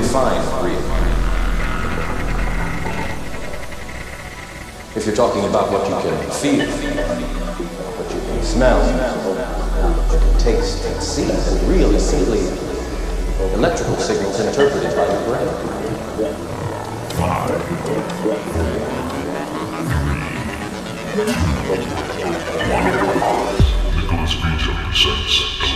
define real? If you're talking about what you can feel, what you can smell, what you can taste and see, then real is simply electrical signals interpreted by your brain. Five, Nicholas Vito presents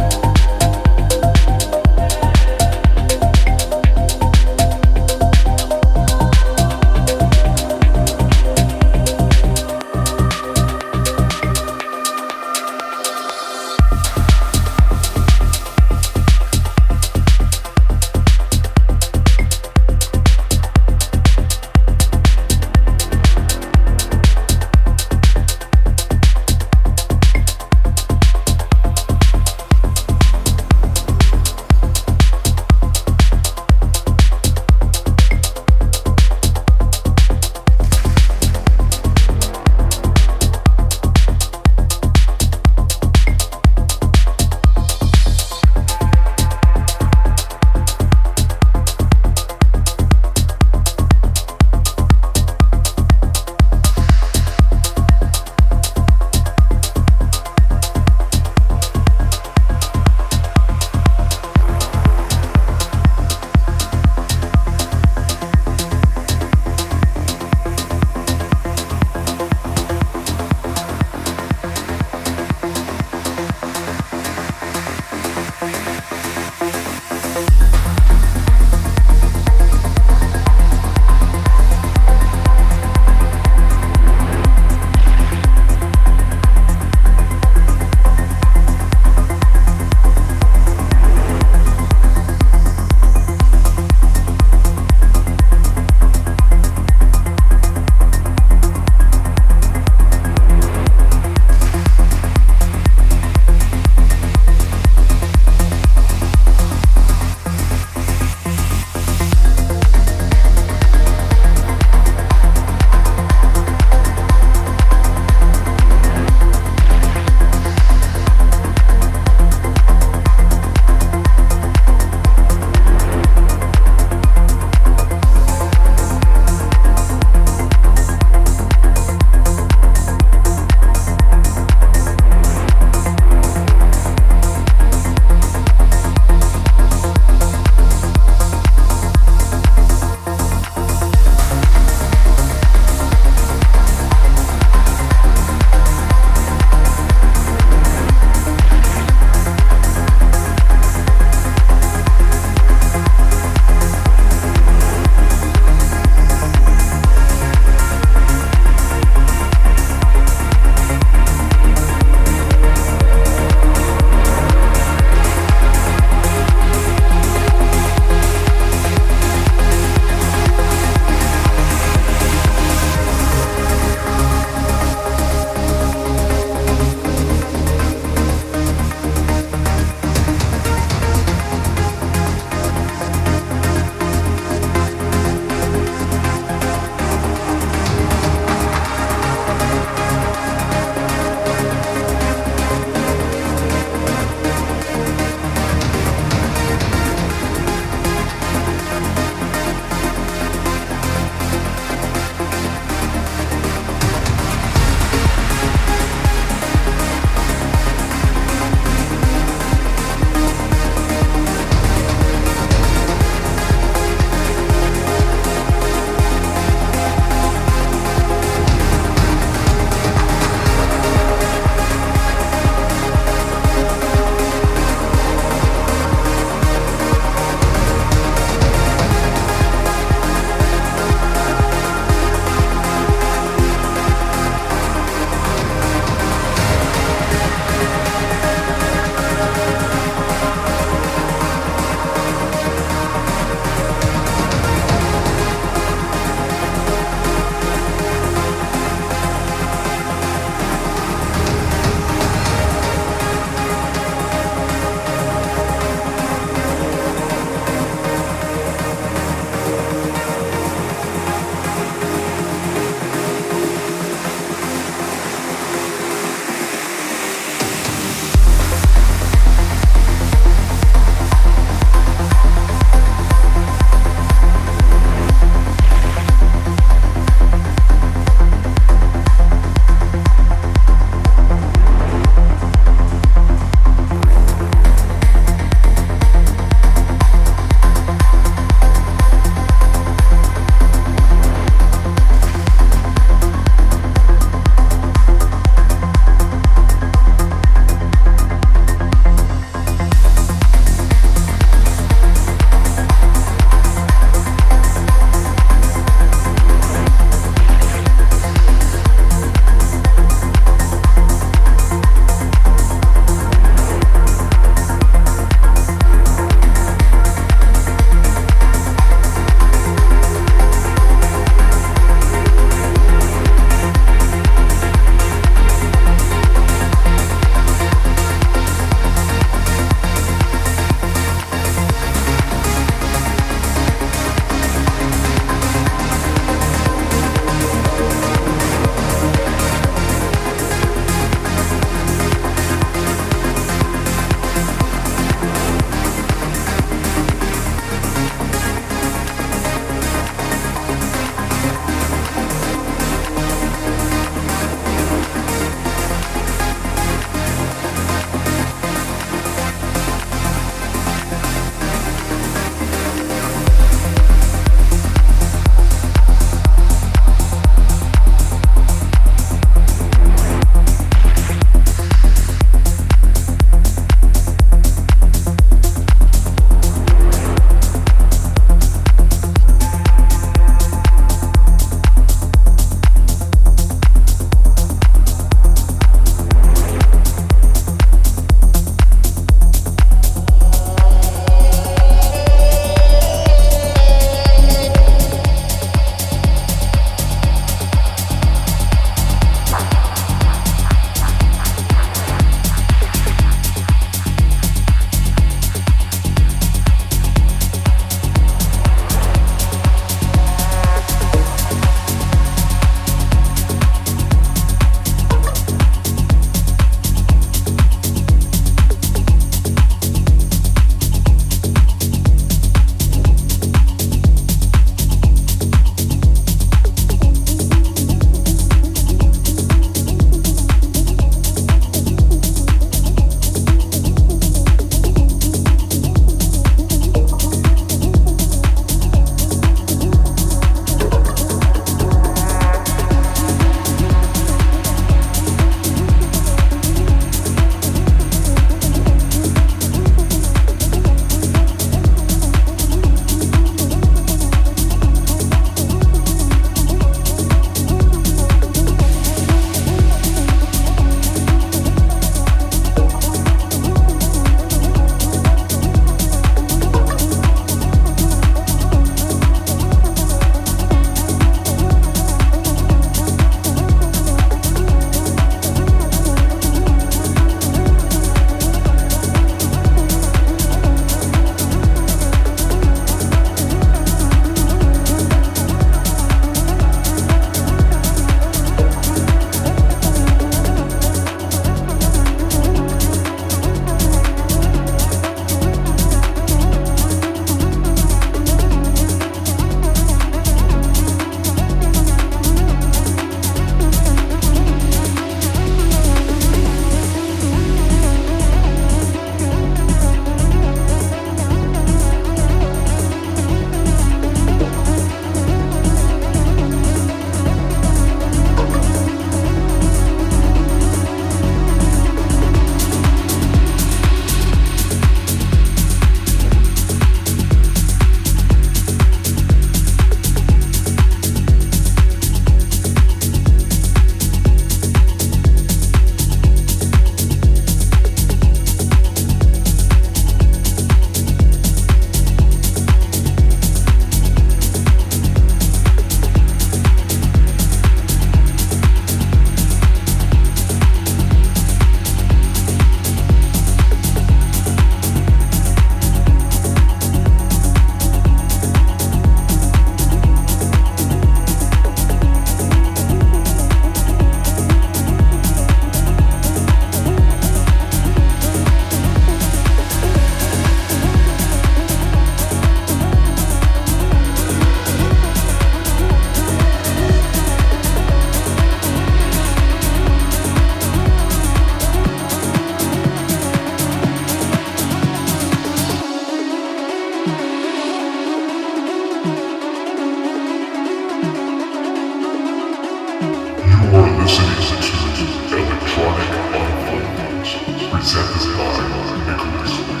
Hard memories.